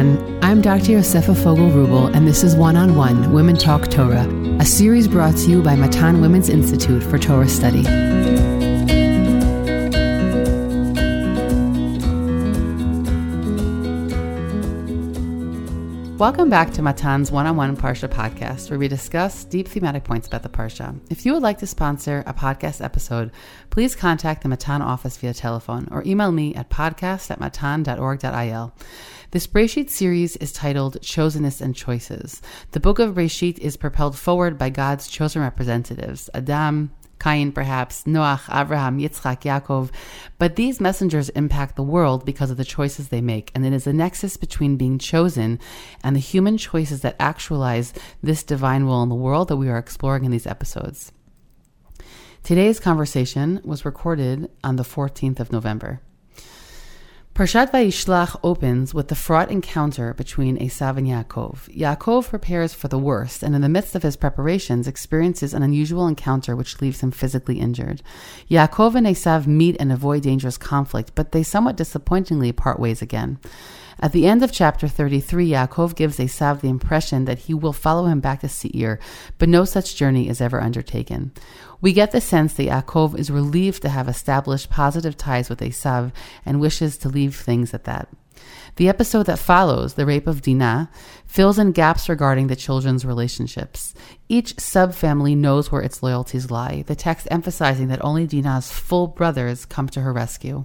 everyone. I'm Dr. Yosefa Fogel Rubel, and this is One on One Women Talk Torah, a series brought to you by Matan Women's Institute for Torah Study. Welcome back to Matan's One on One Parsha podcast, where we discuss deep thematic points about the Parsha. If you would like to sponsor a podcast episode, please contact the Matan office via telephone or email me at podcast at matan.org.il. This Bereshit series is titled Chosenness and Choices. The book of Bereshit is propelled forward by God's chosen representatives, Adam, Cain, perhaps, Noach, Abraham, Yitzchak, Yaakov. But these messengers impact the world because of the choices they make. And it is a nexus between being chosen and the human choices that actualize this divine will in the world that we are exploring in these episodes. Today's conversation was recorded on the 14th of November. Parshat Vayishlach opens with the fraught encounter between Esav and Yaakov. Yaakov prepares for the worst, and in the midst of his preparations, experiences an unusual encounter which leaves him physically injured. Yaakov and Esav meet and avoid dangerous conflict, but they somewhat disappointingly part ways again. At the end of chapter 33, Yaakov gives Esav the impression that he will follow him back to Seir, but no such journey is ever undertaken. We get the sense that Yaakov is relieved to have established positive ties with Esav and wishes to leave things at that. The episode that follows, the rape of Dinah, fills in gaps regarding the children's relationships. Each subfamily knows where its loyalties lie, the text emphasizing that only Dinah's full brothers come to her rescue.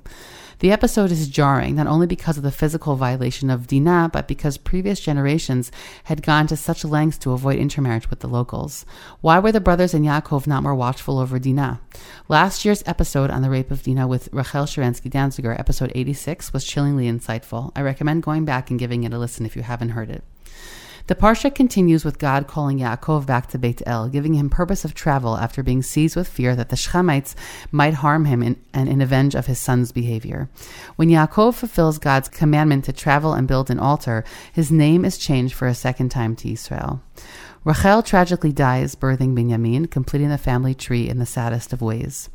The episode is jarring, not only because of the physical violation of Dinah, but because previous generations had gone to such lengths to avoid intermarriage with the locals. Why were the brothers and Yaakov not more watchful over Dinah? Last year's episode on the rape of Dinah with Rachel Sharansky Danziger, episode 86, was chillingly insightful. I recommend going back and giving it a listen if you haven't heard it. The Parsha continues with God calling Yaakov back to Beit El, giving him purpose of travel after being seized with fear that the Shechemites might harm him in, and in avenge of his son's behavior. When Yaakov fulfills God's commandment to travel and build an altar, his name is changed for a second time to Israel. Rachel tragically dies birthing Binyamin, completing the family tree in the saddest of ways.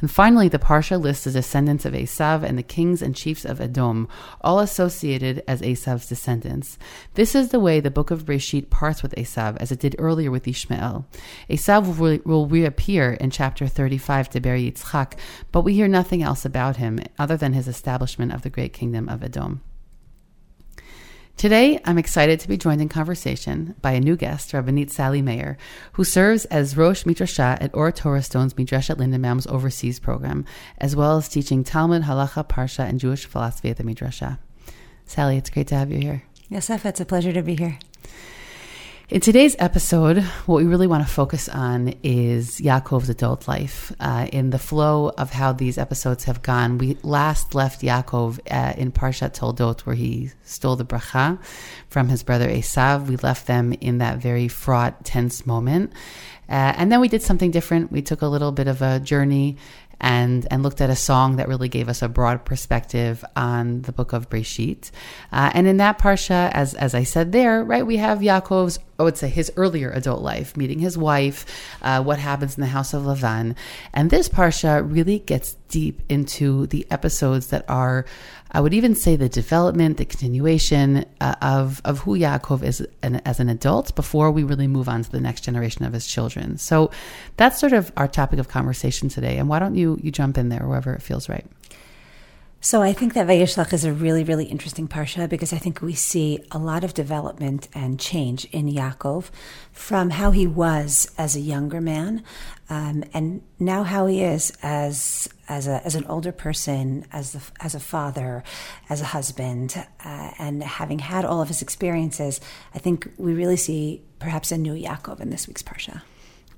And finally, the Parsha lists the descendants of Esav and the kings and chiefs of Edom, all associated as Esav's descendants. This is the way the book of Bereshit parts with Esav, as it did earlier with Ishmael. Esav will, will reappear in chapter 35 to bury Yitzchak, but we hear nothing else about him other than his establishment of the great kingdom of Edom. Today, I'm excited to be joined in conversation by a new guest, Rabbanit Sally Mayer, who serves as Rosh Midrasha at Ohr Torah Stone's Midreshet overseas program, as well as teaching Talmud, Halacha, Parsha, and Jewish philosophy at the Midrasha. Sally, it's great to have you here. Yes, it's a pleasure to be here. In today's episode, what we really want to focus on is Yaakov's adult life. Uh, in the flow of how these episodes have gone, we last left Yaakov uh, in Parshat Toldot, where he stole the bracha from his brother Esav. We left them in that very fraught, tense moment. Uh, and then we did something different. We took a little bit of a journey and and looked at a song that really gave us a broad perspective on the book of Bereshit. Uh, and in that parsha, as as I said there, right, we have Yaakov's I would say his earlier adult life, meeting his wife, uh, what happens in the house of Lavan, and this parsha really gets deep into the episodes that are I would even say the development, the continuation uh, of of who Yaakov is an, as an adult before we really move on to the next generation of his children. So that's sort of our topic of conversation today. And why don't you you jump in there wherever it feels right? So I think that Vayishlach is a really, really interesting parsha because I think we see a lot of development and change in Yaakov from how he was as a younger man, um, and now how he is as as a as an older person, as as a father, as a husband, uh, and having had all of his experiences. I think we really see perhaps a new Yaakov in this week's parsha.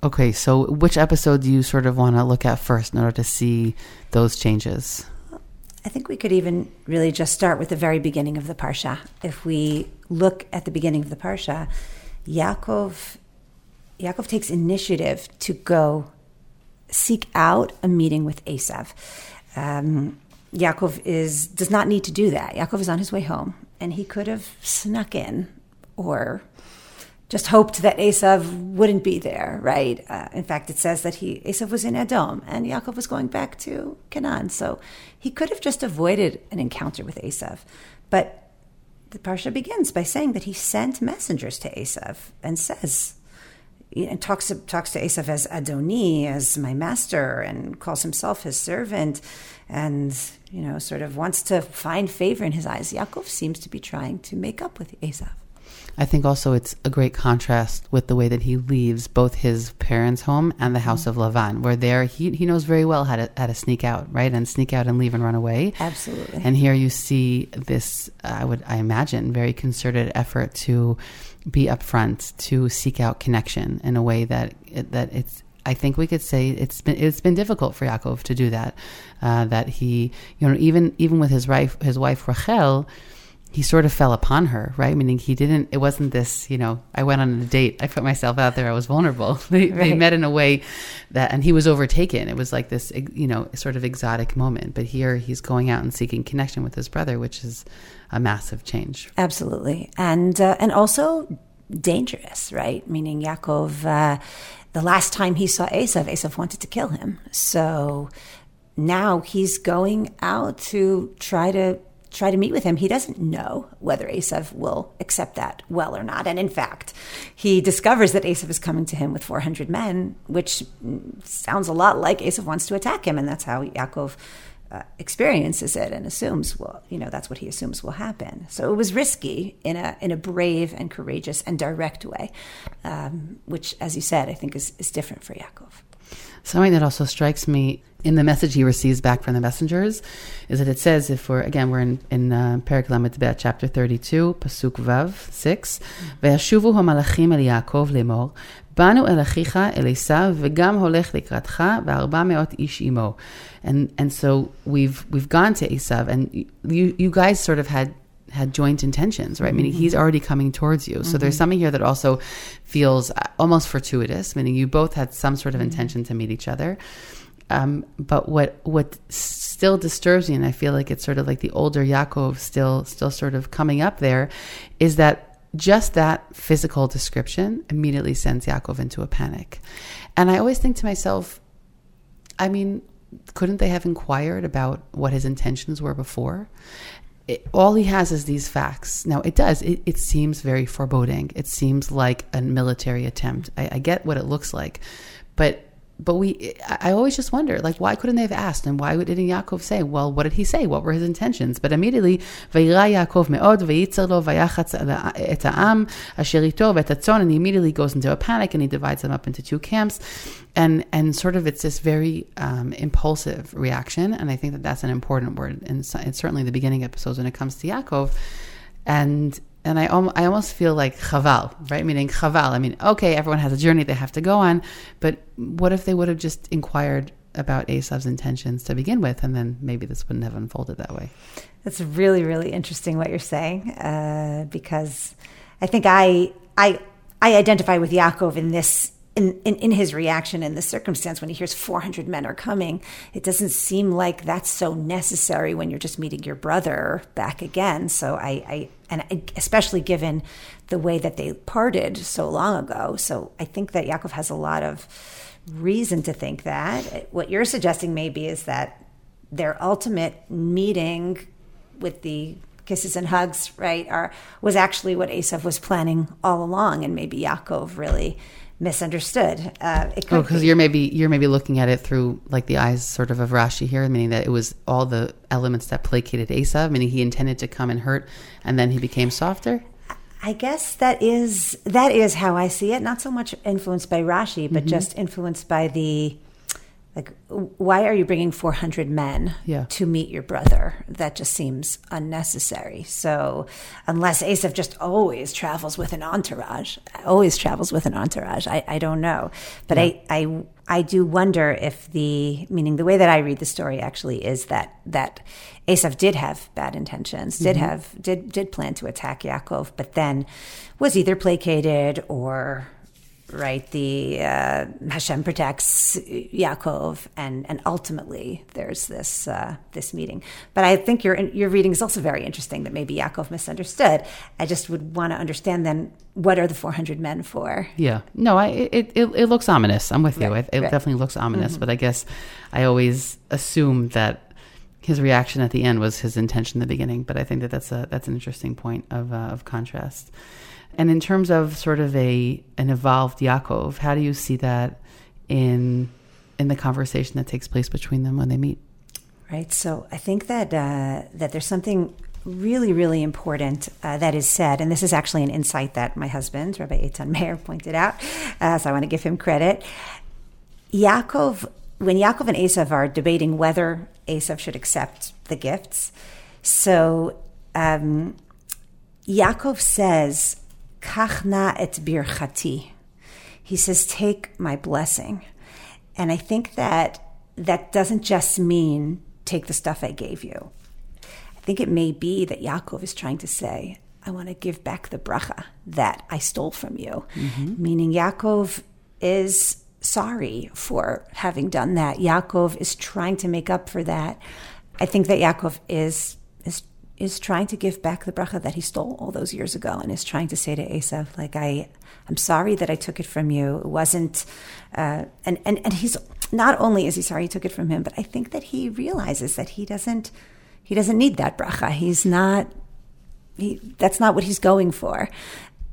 Okay, so which episode do you sort of want to look at first in order to see those changes? I think we could even really just start with the very beginning of the parsha. If we look at the beginning of the parsha, Yaakov, Yaakov takes initiative to go seek out a meeting with Esav. Um, Yaakov is does not need to do that. Yaakov is on his way home, and he could have snuck in or just hoped that Esav wouldn't be there, right? Uh, in fact, it says that he Esav was in Edom and Yaakov was going back to Canaan, so he could have just avoided an encounter with Esav. But the parsha begins by saying that he sent messengers to Esav and says, and talks talks to Esav as Adoni, as my master, and calls himself his servant, and you know, sort of wants to find favor in his eyes. Yaakov seems to be trying to make up with Esav. I think also it's a great contrast with the way that he leaves both his parents' home and the house of Lavan, where there he, he knows very well how to how to sneak out, right, and sneak out and leave and run away. Absolutely. And here you see this, I would I imagine, very concerted effort to be upfront, to seek out connection in a way that that it's I think we could say it's been it's been difficult for Yaakov to do that. Uh, that he, you know, even even with his wife his wife Rachel, he sort of fell upon her, right? Meaning he didn't. It wasn't this, you know. I went on a date. I put myself out there. I was vulnerable. they, right. they met in a way that, and he was overtaken. It was like this, you know, sort of exotic moment. But here he's going out and seeking connection with his brother, which is a massive change. Absolutely, and uh, and also dangerous, right? Meaning Yaakov. Uh, the last time he saw Esav, Esav wanted to kill him. So now he's going out to try to try to meet with him. He doesn't know whether Esav will accept that well or not. And in fact, he discovers that Esav is coming to him with 400 men, which sounds a lot like Esav wants to attack him. And that's how Yaakov uh, experiences it and assumes well you know that's what he assumes will happen so it was risky in a in a brave and courageous and direct way um, which as you said i think is, is different for yaakov something that also strikes me in the message he receives back from the messengers is that it says if we're again we're in in uh, Perik Bet chapter 32 pasuk vav 6 וישובו המלאכים אל יעקב לאמור באנו אל אחיך אל עשיו וגם הולך לקראתך וארבע מאות איש עמו and and so we've we've gone to Esav, and you you guys sort of had had joint intentions, right? Mm-hmm. Meaning he's already coming towards you. So mm-hmm. there's something here that also feels uh, almost fortuitous, meaning you both had some sort of mm-hmm. intention to meet each other. Um, but what what still disturbs me, and I feel like it's sort of like the older Yaakov still still sort of coming up there, is that just that physical description immediately sends Yaakov into a panic. And I always think to myself, I mean, couldn't they have inquired about what his intentions were before? It, all he has is these facts. Now, it does. It, it, seems very foreboding. It seems like a military attempt. I, I get what it looks like, but but we, I always just wonder, like, why couldn't they have asked? And why didn't Yaakov say, well, what did he say? What were his intentions? But immediately, Yaakov me'od, v'yitzer lo, et ha'am, asher ito, and he immediately goes into a panic and he divides them up into two camps. And, and sort of it's this very um, impulsive reaction. And I think that that's an important word. And it's certainly the beginning episodes when it comes to Yaakov. And and I, I almost feel like chaval, right? Meaning chaval. I mean, okay, everyone has a journey they have to go on, but what if they would have just inquired about Esav's intentions to begin with, and then maybe this wouldn't have unfolded that way? That's really, really interesting what you're saying, uh, because I think I, I, I identify with Yaakov in this in, in, in, his reaction in this circumstance when he hears 400 men are coming it doesn't seem like that's so necessary when you're just meeting your brother back again. So i, I and I, especially given the way that they parted so long ago. So i think that yaakov has a lot of reason to think that. What you're suggesting maybe is that their ultimate meeting with the kisses and hugs right are was actually what Esav was planning all along. And maybe yaakov really misunderstood. Uh, it oh, because be. you're maybe you're maybe looking at it through like the eyes sort of of Rashi here, meaning that it was all the elements that placated Esav, meaning he intended to come and hurt, and then he became softer. I guess that is that is how I see it. Not so much influenced by Rashi, but mm-hmm. just influenced by the like why are you bringing 400 men yeah. to meet your brother that just seems unnecessary so unless Esav just always travels with an entourage always travels with an entourage i, I don't know but yeah. I, I i do wonder if the meaning the way that i read the story actually is that that Esav did have bad intentions did mm-hmm. have did did plan to attack Yaakov but then was either placated or right? The uh, Hashem protects Yaakov, and and ultimately there's this uh, this meeting. But I think your your reading is also very interesting. That maybe Yaakov misunderstood. I just would want to understand then what are the 400 men for? Yeah, no, I it it, it looks ominous. I'm with you. Right, it, it right. definitely looks ominous. Mm-hmm. But I guess I always assume that his reaction at the end was his intention in the beginning. But I think that that's a that's an interesting point of uh, of contrast. And in terms of sort of a an evolved Yaakov, how do you see that in in the conversation that takes place between them when they meet? Right. So I think that uh, that there's something really, really important uh, that is said, and this is actually an insight that my husband, Rabbi Eitan Mayer, pointed out. Uh, so I want to give him credit. Yaakov, when Yaakov and Esav are debating whether Esav should accept the gifts, so um, Yaakov says, "Kachna et birchati." He says, "Take my blessing," and I think that that doesn't just mean take the stuff I gave you. I think it may be that Yaakov is trying to say, I want to give back the bracha that I stole from you. Mm-hmm. Meaning, Yaakov is sorry for having done that. Yaakov is trying to make up for that. I think that Yaakov is is trying to give back the bracha that he stole all those years ago, and is trying to say to Esav, like I, I'm sorry that I took it from you. It wasn't, uh, and and and he's not only is he sorry he took it from him, but I think that he realizes that he doesn't he doesn't need that bracha. He's not he, that's not what he's going for,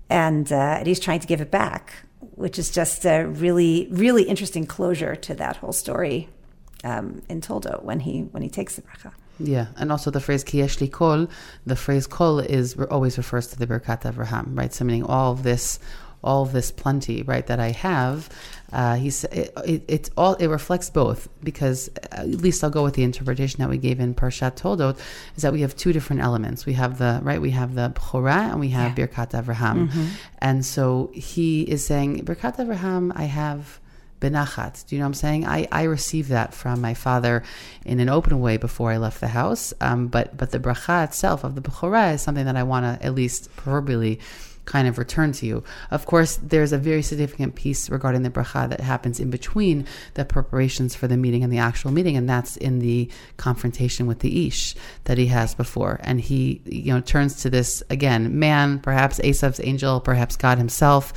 and, uh, and he's trying to give it back, which is just a really really interesting closure to that whole story um, in Toldo when he when he takes the bracha. Yeah, and also the phrase "kiyeshli kol," the phrase "kol" is always refers to the Birkat Avraham, right? So meaning all of this, all this plenty, right, that I have. Uh, he's it, it, it's all it reflects both because at least I'll go with the interpretation that we gave in Parshat Toldot is that we have two different elements. We have the right, we have the Bchora and we have yeah. Birkat Avraham, mm-hmm. and so he is saying Birkat Avraham. I have benachat. Do you know what I'm saying? I, I received that from my father in an open way before I left the house. Um, but but the bracha itself of the bechorah is something that I want to at least proverbially kind of return to you. Of course, there's a very significant piece regarding the bracha that happens in between the preparations for the meeting and the actual meeting, and that's in the confrontation with the ish that he has before. And he, you know, turns to this again, man, perhaps Esav's angel, perhaps God himself,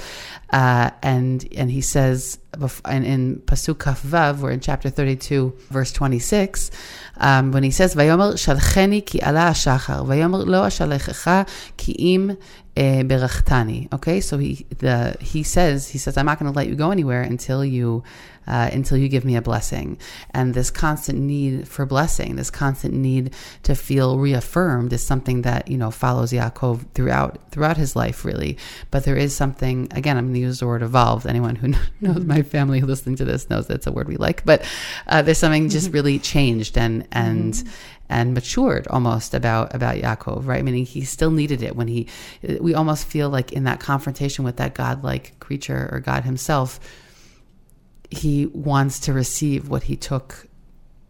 uh, and and he says, and in Pasuk Kaf Vav, we're in chapter 32, verse 26, um, when he says, "Vayomer shalcheni ki ala hashachar, vayomer lo ashalechecha ki im eh. Okay, so he the he says he says, "I'm not going to let you go anywhere until you." Uh, until you give me a blessing. And this constant need for blessing, this constant need to feel reaffirmed is something that, you know, follows Yaakov throughout, throughout his life, really. But there is something, again, I'm going to use the word evolved. Anyone who knows my family listening to this knows that's a word we like, but uh, there's something just mm-hmm. really changed and, and, mm-hmm and matured almost about about Yaakov, right? Meaning he still needed it when he. We almost feel like in that confrontation with that godlike creature or God Himself, he wants to receive what he took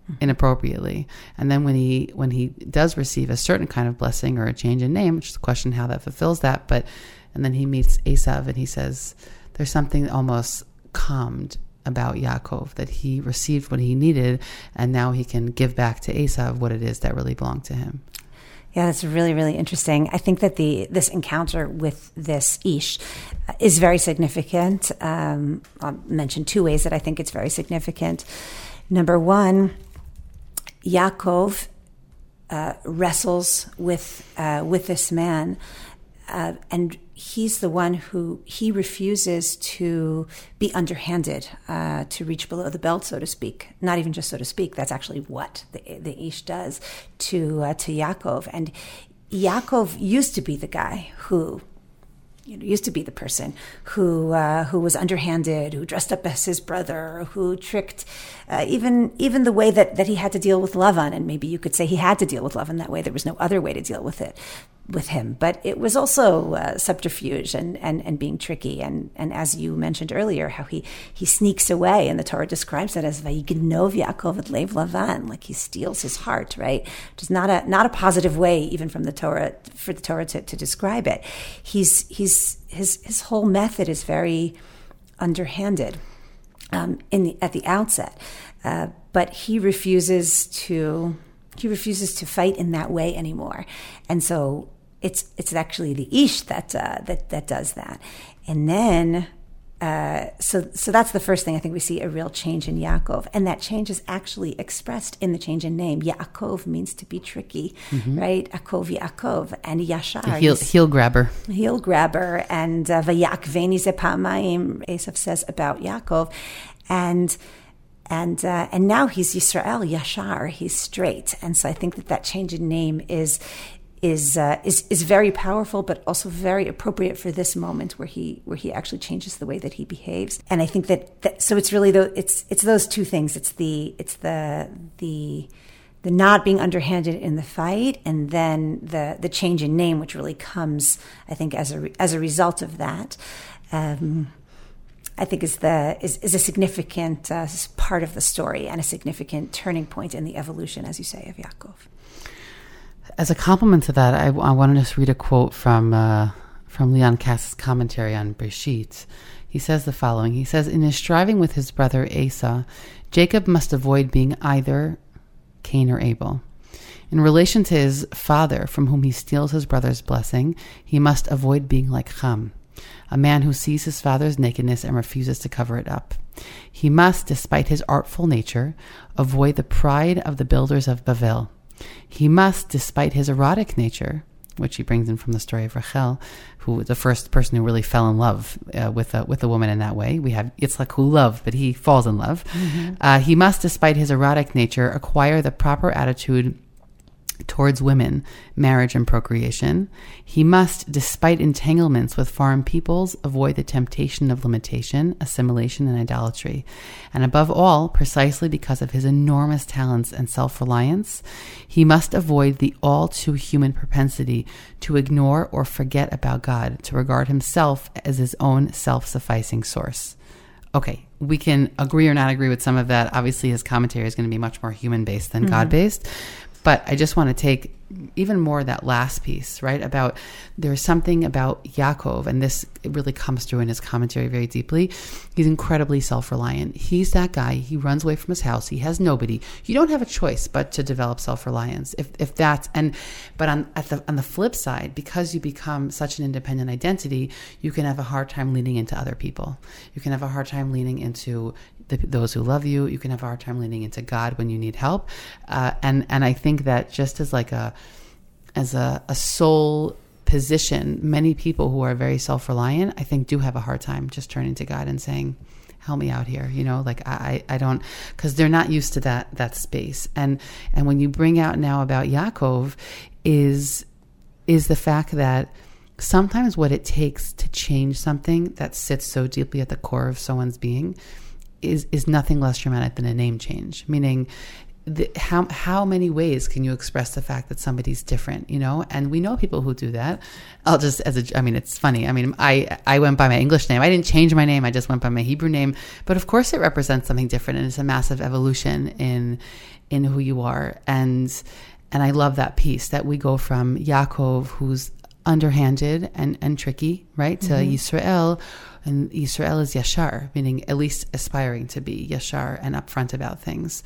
hmm. inappropriately. And then when he when he does receive a certain kind of blessing or a change in name which is a question how that fulfills that but and then he meets Esav and he says there's something almost calmed about Yaakov that he received what he needed and now he can give back to Esav what it is that really belonged to him yeah, that's really, really interesting. I think that the this encounter with this Ish is very significant. Um, I'll mention two ways that I think it's very significant. Number one, Yaakov uh, wrestles with uh, with this man, uh, and he's the one who he refuses to be underhanded, uh, to reach below the belt, so to speak. Not even just so to speak. That's actually what the, the Ish does to uh, to Yaakov. And Yaakov used to be the guy who you know, used to be the person who uh, who was underhanded, who dressed up as his brother, who tricked, uh, even even the way that, that he had to deal with Lavan, and maybe you could say he had to deal with Lavan that way. There was no other way to deal with it with him. But it was also uh, subterfuge and, and, and being tricky. And, and as you mentioned earlier, how he, he sneaks away, and the Torah describes it as Vayignov Yaakov et Lavan, like he steals his heart, right? Which is not a not a positive way, even from the Torah, for the Torah to, to describe it. He's he's his his whole method is very underhanded um, in the, at the outset, uh, but he refuses to he refuses to fight in that way anymore, and so it's it's actually the ish that uh, that that does that, and then uh, so, so that's the first thing I think we see a real change in Yaakov, and that change is actually expressed in the change in name. Yaakov means to be tricky, mm-hmm. right? Akov Yaakov and Yashar, heel, heel grabber, heel grabber, and uh, Vayakveni zepamayim. Esav says about Yaakov, and and uh, and now he's Yisrael Yashar. He's straight, and so I think that that change in name is is uh, is is very powerful, but also very appropriate for this moment where he where he actually changes the way that he behaves. And I think that, that so it's really the, it's it's those two things. It's the it's the the the not being underhanded in the fight, and then the the change in name, which really comes, I think, as a as a result of that. Um, I think is the is, is a significant uh, part of the story and a significant turning point in the evolution, as you say, of Yaakov. As a complement to that, I, I want to just read a quote from uh, from Leon Kass's commentary on Bereshit. He says the following. He says, In his striving with his brother Esau, Jacob must avoid being either Cain or Abel. In relation to his father, from whom he steals his brother's blessing, he must avoid being like Ham, a man who sees his father's nakedness and refuses to cover it up. He must, despite his artful nature, avoid the pride of the builders of Bavel he must, despite his erotic nature, which he brings in from the story of Rachel, who was the first person who really fell in love uh, with a, with a woman in that way. We have Yitzchak who loved, but he falls in love. Mm-hmm. Uh, he must, despite his erotic nature, acquire the proper attitude towards women, marriage, and procreation. He must, despite entanglements with foreign peoples, avoid the temptation of limitation, assimilation, and idolatry. And above all, precisely because of his enormous talents and self reliance, he must avoid the all too human propensity to ignore or forget about God, to regard himself as his own self sufficing source. Okay, we can agree or not agree with some of that. Obviously, his commentary is going to be much more human based than mm-hmm. God based. But I just want to take even more that last piece, right? About there's something about Yaakov, and this really comes through in his commentary very deeply. He's incredibly self reliant. He's that guy. He runs away from his house. He has nobody. You don't have a choice but to develop self reliance. If, if that's, and, but on, at the, on the flip side, because you become such an independent identity, you can have a hard time leaning into other people. You can have a hard time leaning into the, those who love you. You can have a hard time leaning into God when you need help. Uh, and and I think that just as like a as a, a soul position, many people who are very self reliant, I think, do have a hard time just turning to God and saying, help me out here you know like i i don't because they're not used to that that space and and when you bring out now about yaakov is is the fact that sometimes what it takes to change something that sits so deeply at the core of someone's being is is nothing less dramatic than a name change. Meaning, the, how how many ways can you express the fact that somebody's different? You know, and we know people who do that. I'll just as a I mean, it's funny. I mean, I I went by my English name. I didn't change my name. I just went by my Hebrew name. But of course, it represents something different, and it's a massive evolution in in who you are. And and I love that piece that we go from Yaakov, who's underhanded and, and tricky, right, to mm-hmm. Yisrael, and Israel is yashar, meaning at least aspiring to be yashar and upfront about things.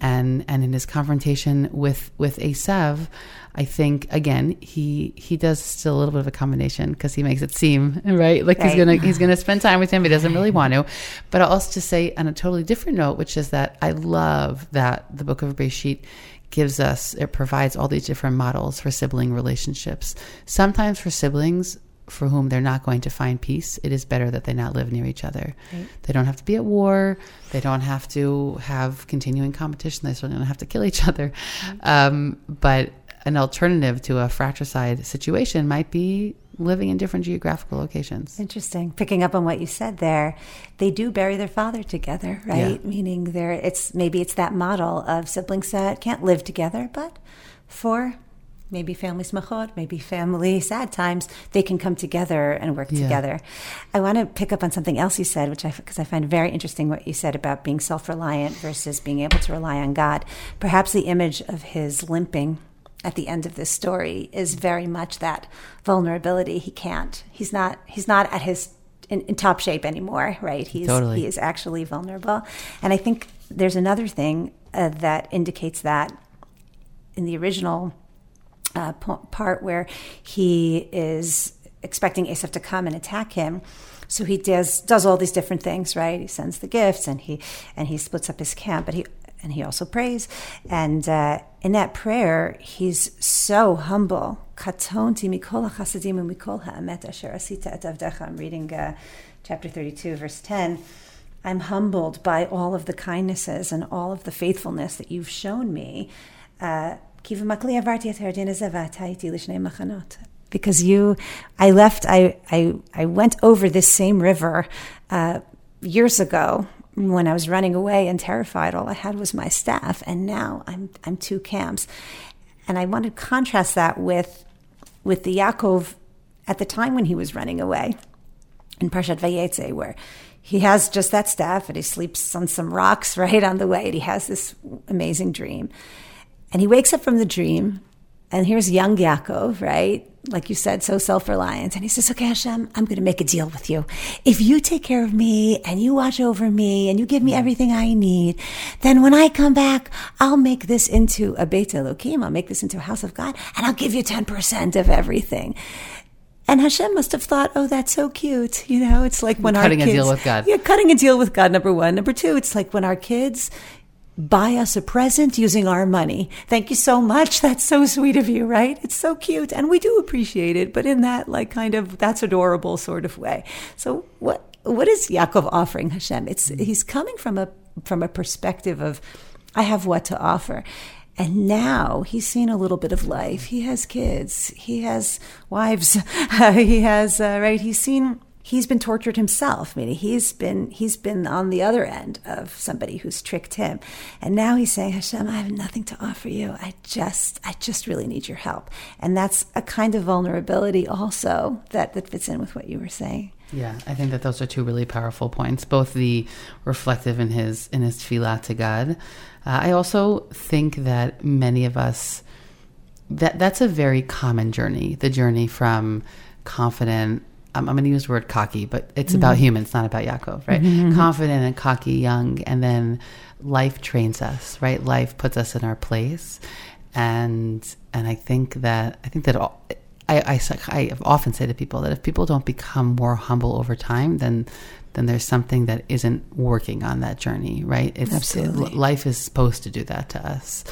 And and in his confrontation with with Esav, I think again he he does still a little bit of a combination because he makes it seem right like right. he's gonna he's gonna spend time with him. He doesn't really want to. But I'll also just say on a totally different note, which is that I love that the book of Bereshit gives us it provides all these different models for sibling relationships. Sometimes for siblings for whom they're not going to find peace, it is better that they not live near each other. Right. They don't have to be at war. They don't have to have continuing competition. They certainly don't have to kill each other. Right. Um, but an alternative to a fratricide situation might be living in different geographical locations. Interesting. Picking up on what you said there, they do bury their father together, right? Yeah. Meaning there, it's maybe it's that model of siblings that can't live together, but for maybe family smachot, maybe family sad times, they can come together and work yeah. together. I want to pick up on something else you said, which I because I find very interesting what you said about being self-reliant versus being able to rely on God. Perhaps the image of his limping at the end of this story is very much that vulnerability. He can't. He's not. He's not at his in, in top shape anymore, right? He's totally. he is actually vulnerable, and I think there's another thing uh, that indicates that in the original uh, part where he is expecting Esav to come and attack him. So he does does all these different things, right? He sends the gifts and he and he splits up his camp, but he and he also prays. And uh, in that prayer, he's so humble. I'm reading uh, chapter 32, verse 10. I'm humbled by all of the kindnesses and all of the faithfulness that you've shown me. Uh, because you, I left, I, I, I went over this same river uh, years ago when I was running away and terrified. All I had was my staff, and now I'm, I'm two camps. And I want to contrast that with, with the Yaakov at the time when he was running away in Parshat Vayetze, where he has just that staff and he sleeps on some rocks right on the way. And he has this amazing dream. And he wakes up from the dream, and here's young Yaakov, right? Like you said, so self reliant. And he says, Okay, Hashem, I'm going to make a deal with you. If you take care of me and you watch over me and you give me everything I need, then when I come back, I'll make this into a Beit Elohim. I'll make this into a house of God, and I'll give you 10% of everything. And Hashem must have thought, oh, that's so cute. You know, it's like when cutting our kids, a deal with God. Yeah, cutting a deal with God, number one. Number two, it's like when our kids buy us a present using our money. Thank you so much. That's so sweet of you, right? It's so cute. And we do appreciate it, but in that like kind of that's adorable sort of way. So what what is Yaakov offering Hashem? It's he's coming from a from a perspective of I have what to offer. And now he's seen a little bit of life. He has kids. He has wives. he has uh, right. He's seen. He's been tortured himself. Meaning he's been he's been on the other end of somebody who's tricked him, and now he's saying, Hashem, I have nothing to offer you. I just I just really need your help. And that's a kind of vulnerability also that that fits in with what you were saying. Yeah, I think that those are two really powerful points. Both the reflective in his in his tefillah to God. Uh, I also think that many of us that that's a very common journey. The journey from confident. Um, I'm going to use the word cocky, but it's mm-hmm. about humans, not about Yaakov, right? Mm-hmm. Confident and cocky, young, and then life trains us, right? Life puts us in our place, and and I think that I think that all, I, I, I often say to people that if people don't become more humble over time, then then there's something that isn't working on that journey, right? It's Absolutely. It, life is supposed to do that to us.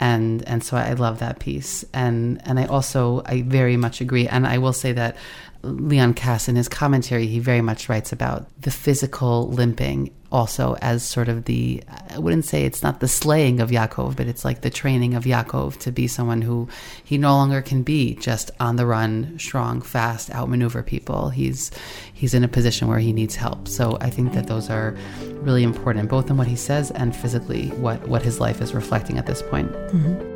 And and so I love that piece. And and I also I very much agree. And I will say that Leon Kass, in his commentary, he very much writes about the physical limping also as sort of the, I wouldn't say it's not the slaying of Yaakov, but it's like the training of Yaakov to be someone who he no longer can be just on the run, strong, fast, outmaneuver people. He's, he's in a position where he needs help. So I think that those are really important, both in what he says and physically what, what his life is reflecting at this point. Mm-hmm.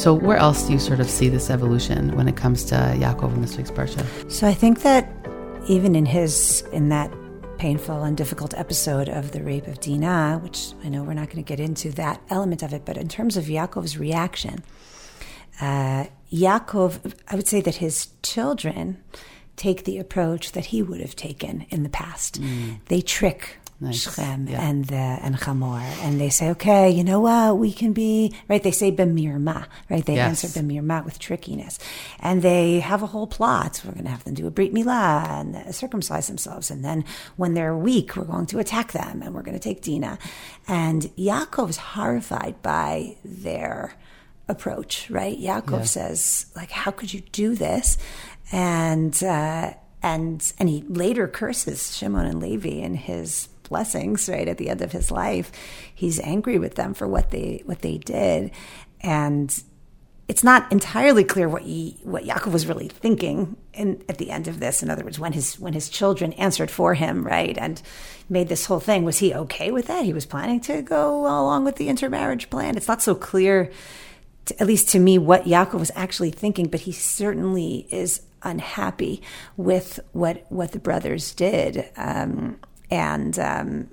So, where else do you sort of see this evolution when it comes to Yaakov in this week's parsha? So, I think that even in his in that painful and difficult episode of the rape of Dinah, which I know we're not going to get into that element of it, but in terms of Yaakov's reaction, uh, Yaakov, I would say that his children take the approach that he would have taken in the past. Mm. They trick nice. Shechem yeah. and the, and Chamor, and they say, okay, you know what, we can be right. They say bemirma, right? They yes. answer bemirma with trickiness, and they have a whole plot. We're going to have them do a brit milah and circumcise themselves, and then when they're weak, we're going to attack them, and we're going to take Dinah. And Yaakov is horrified by their approach, right? Yaakov yeah. says, like, how could you do this? And uh, and and he later curses Shimon and Levi in his blessings right at the end of his life he's angry with them for what they what they did and it's not entirely clear what he, what Yaakov was really thinking in, at the end of this. In other words, when his when his children answered for him, right, and made this whole thing, was he okay with that? He was planning to go along with the intermarriage plan. It's not so clear, to, at least to me, what Yaakov was actually thinking, but he certainly is unhappy with what what the brothers did. Um, and um,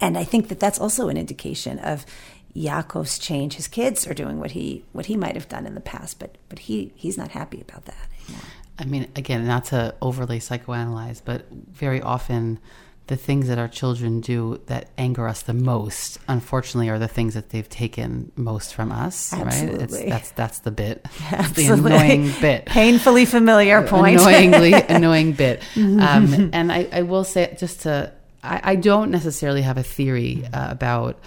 and I think that that's also an indication of Yaakov's change. His kids are doing what he what he might have done in the past, but but he he's not happy about that anymore. I mean, again, not to overly psychoanalyze, but very often the things that our children do that anger us the most, unfortunately, are the things that they've taken most from us. Absolutely. Right? It's, that's that's the bit. The annoying bit. Painfully familiar point. Annoyingly annoying bit. Um, and I, I will say just to I, I don't necessarily have a theory uh, about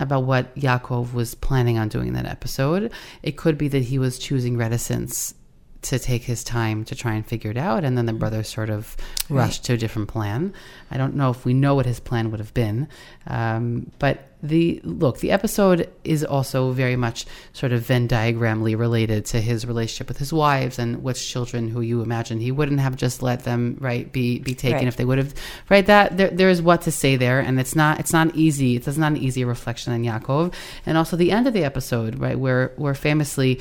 about what Yaakov was planning on doing in that episode. It could be that he was choosing reticence to take his time to try and figure it out, and then the brothers sort of rushed to a different plan. I don't know if we know what his plan would have been, um, but the look, the episode is also very much sort of Venn diagramly related to his relationship with his wives and which children who you imagine he wouldn't have just let them right be be taken Right. if they would have right that there, there is what to say there and it's not it's not easy it's not an easy reflection on Yaakov and also the end of the episode right where where famously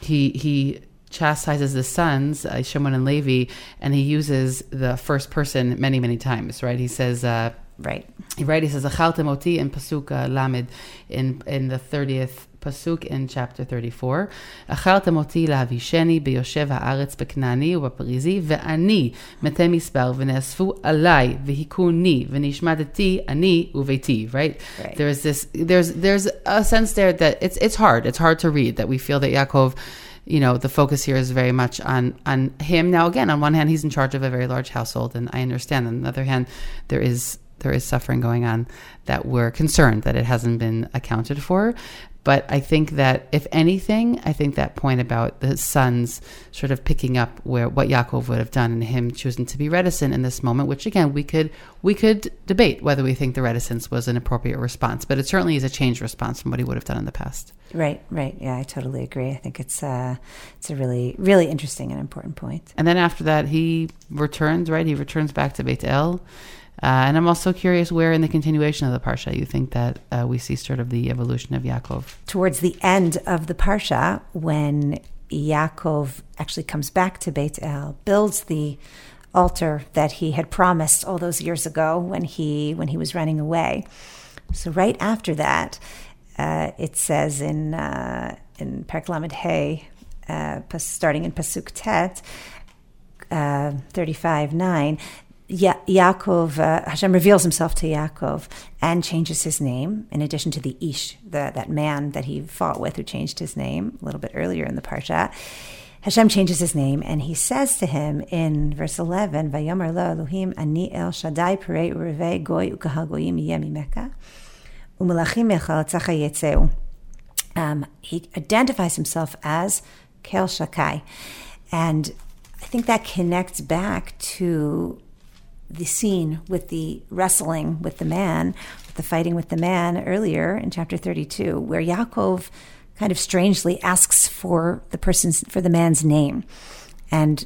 he he chastises the sons uh, Shimon and Levi and he uses the first person many many times right he says uh Right. right he says "Achaltem oti in pasuk uh, lamed in in the 30th pasuk in chapter 34 "Achaltem oti להבישני ביושב הארץ בכנעני ובפריזי ואני מתי מספר ונאספו עליי והיכוני ונשמדתי אני וביתי right? Right. there's this there's there's a sense there that it's it's hard it's hard to read that we feel that Yaakov you know the focus here is very much on on him. Now again on one hand he's in charge of a very large household and i understand. On the other hand there is there is suffering going on that we're concerned that it hasn't been accounted for but i think that if anything i think that point about the sons sort of picking up where what Yaakov would have done and him choosing to be reticent in this moment which again we could we could debate whether we think the reticence was an appropriate response but it certainly is a changed response from what he would have done in the past Right. Right. Yeah, I totally agree. I think it's uh, it's a really really interesting and important point. And then after that, he returns, right? He returns back to Beit El. Uh, and I'm also curious where in the continuation of the Parsha you think that uh, we see sort of the evolution of Yaakov. towards the end of the parsha, when Yaakov actually comes back to Beit El, builds the altar that he had promised all those years ago when he when he was running away. So right after that, uh, it says in uh, in Perek Lamed Hey, uh, starting in pasuk tet, uh, 35 9 Ya- Yaakov, uh, Hashem reveals himself to Yaakov and changes his name, in addition to the Ish, the, that man that he fought with who changed his name a little bit earlier in the Parsha. Hashem changes his name and he says to him in verse 11, Vayomer lo Elohim ani el Shaddai perei urevei goy ukahal goyim yeh mimeka umelachim mechal tzacha yetzeu. Um, he identifies himself as Kel Shakai. And I think that connects back to the scene with the wrestling with the man, with the fighting with the man earlier in chapter 32, where Yaakov kind of strangely asks for the person's, for the man's name. And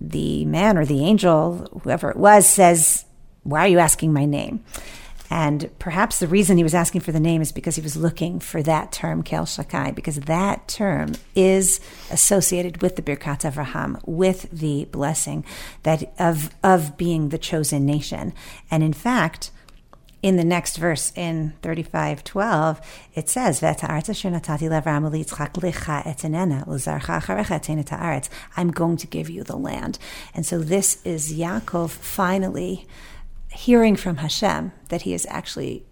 the man or the angel, whoever it was, says, Why are you asking my name? And perhaps the reason he was asking for the name is because he was looking for that term, Kel Shakai, because that term is associated with the Birkat Avraham, with the blessing that of of being the chosen nation. And in fact, in the next verse in 35:12 it says I'm going to give you the land. And so this is Yaakov finally hearing from Hashem that he is actually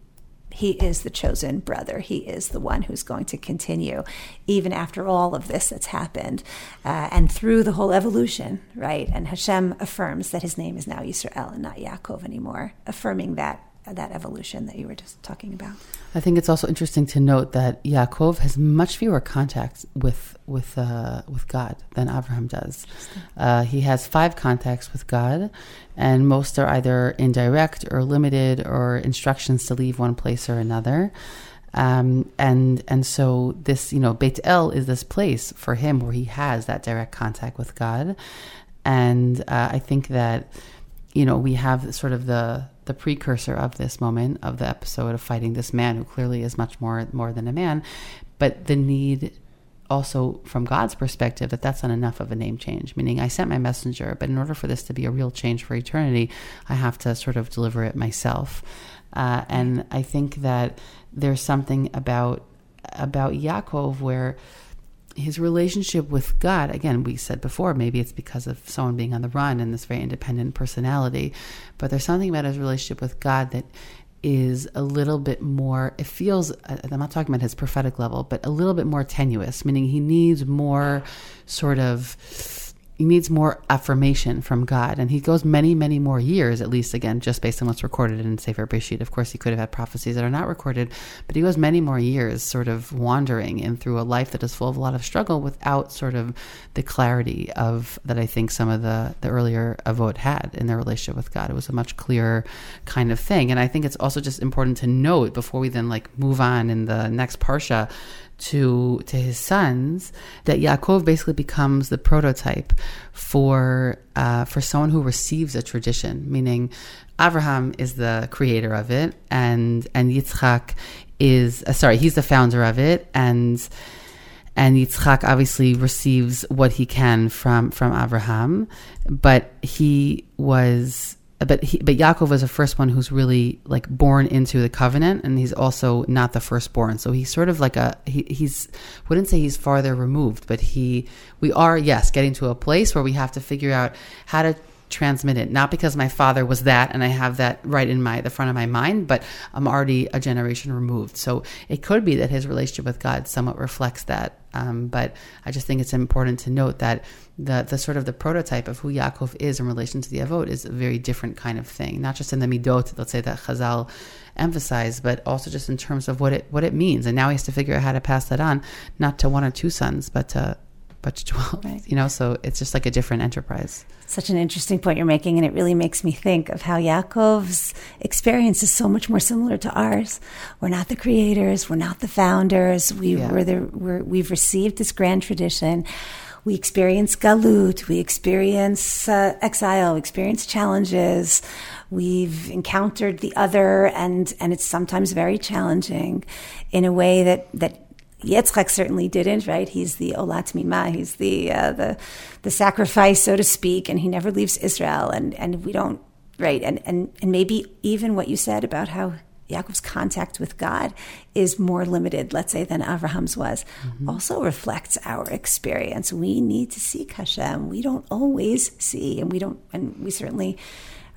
he is the chosen brother. He is the one who's going to continue, even after all of this that's happened, uh, and through the whole evolution, right? And Hashem affirms that his name is now Yisrael and not Yaakov anymore, affirming that that evolution that you were just talking about. I think it's also interesting to note that Yaakov has much fewer contacts with with uh, with God than Abraham does. Uh, he has five contacts with God, and most are either indirect or limited, or instructions to leave one place or another. Um, and and so this, you know, Beit El is this place for him where he has that direct contact with God, and uh, I think that you know we have sort of the the precursor of this moment of the episode of fighting this man who clearly is much more more than a man, but the need also from God's perspective that that's not enough of a name change. Meaning, I sent my messenger, but in order for this to be a real change for eternity, I have to sort of deliver it myself. Uh, and I think that there's something about about Yaakov where his relationship with God, again, we said before, maybe it's because of someone being on the run and this very independent personality, but there's something about his relationship with God that is a little bit more, it feels, uh, I'm not talking about his prophetic level, but a little bit more tenuous, meaning he needs more sort of he needs more affirmation from God. And he goes many, many more years, at least again, just based on what's recorded in Sefer Bereshit. Of course, he could have had prophecies that are not recorded, but he goes many more years sort of wandering in through a life that is full of a lot of struggle without sort of the clarity of that I think some of the, the earlier Avot had in their relationship with God. It was a much clearer kind of thing. And I think it's also just important to note before we then like move on in the next Parsha to to his sons that Yaakov basically becomes the prototype for uh, for someone who receives a tradition, meaning Abraham is the creator of it, and and Yitzchak is uh, sorry, he's the founder of it, and and Yitzchak obviously receives what he can from from Abraham, but he was but he, but Yaakov was the first one who's really like born into the covenant, and he's also not the firstborn. So he's sort of like a he, he's wouldn't say he's farther removed, but he we are yes getting to a place where we have to figure out how to transmit it. Not because my father was that and i have that right in my the front of my mind but i'm already a generation removed. So it could be that his relationship with god somewhat reflects that. Um, but i just think it's important to note that the the sort of the prototype of who Yaakov is in relation to the Avot is a very different kind of thing. Not just in the midot, let's say that Chazal emphasized, but also just in terms of what it what it means. And now he has to figure out how to pass that on, not to one or two sons, but to but to twelve. Right. You know, so it's just like a different enterprise. Such an interesting point you're making, and it really makes me think of how Yaakov's experience is so much more similar to ours. We're not the creators, we're not the founders. We yeah. were the we're, we've received this grand tradition we experience galut, we experience uh, exile, we experience challenges. We've encountered the other, and and it's sometimes very challenging, in a way that that Yitzchak certainly didn't. Right? He's the olah temimah. He's the uh, the the sacrifice, so to speak, and he never leaves Israel. And and we don't right. And and and maybe even what you said about how Yaakov's contact with God is more limited, let's say, than Abraham's was, mm-hmm. also reflects our experience. We need to seek Hashem. We don't always see, and we don't, and we certainly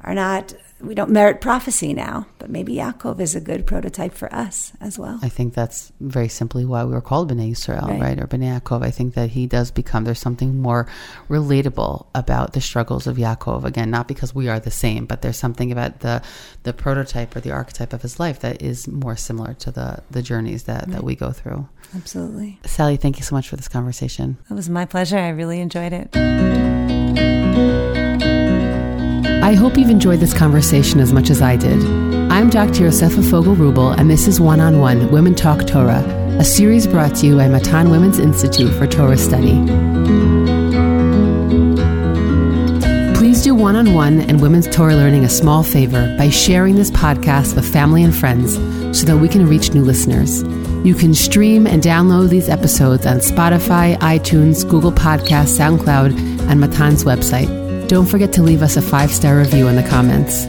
are not we don't merit prophecy now, but maybe Yaakov is a good prototype for us as well. I think that's very simply why we were called Bnei Israel, right? right? Or Bnei Yaakov. I think that he does become, there's something more relatable about the struggles of Yaakov. Again, not because we are the same, but there's something about the the prototype or the archetype of his life that is more similar to the, the journeys that, right. that we go through. Absolutely. Sally, thank you so much for this conversation. It was my pleasure. I really enjoyed it. I hope you've enjoyed this conversation as much as I did. I'm Dr. Yosefa Fogel Wruble, and this is One on One Women Talk Torah, a series brought to you by Matan Women's Institute for Torah Study. Please do one on one and women's Torah learning a small favor by sharing this podcast with family and friends so that we can reach new listeners. You can stream and download these episodes on Spotify, iTunes, Google Podcasts, SoundCloud, and Matan's website. Don't forget to leave us a five star review in the comments.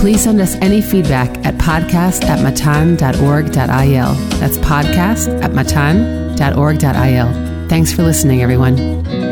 Please send us any feedback at podcast at matan.org.il. That's podcast at matan.org.il. Thanks for listening, everyone.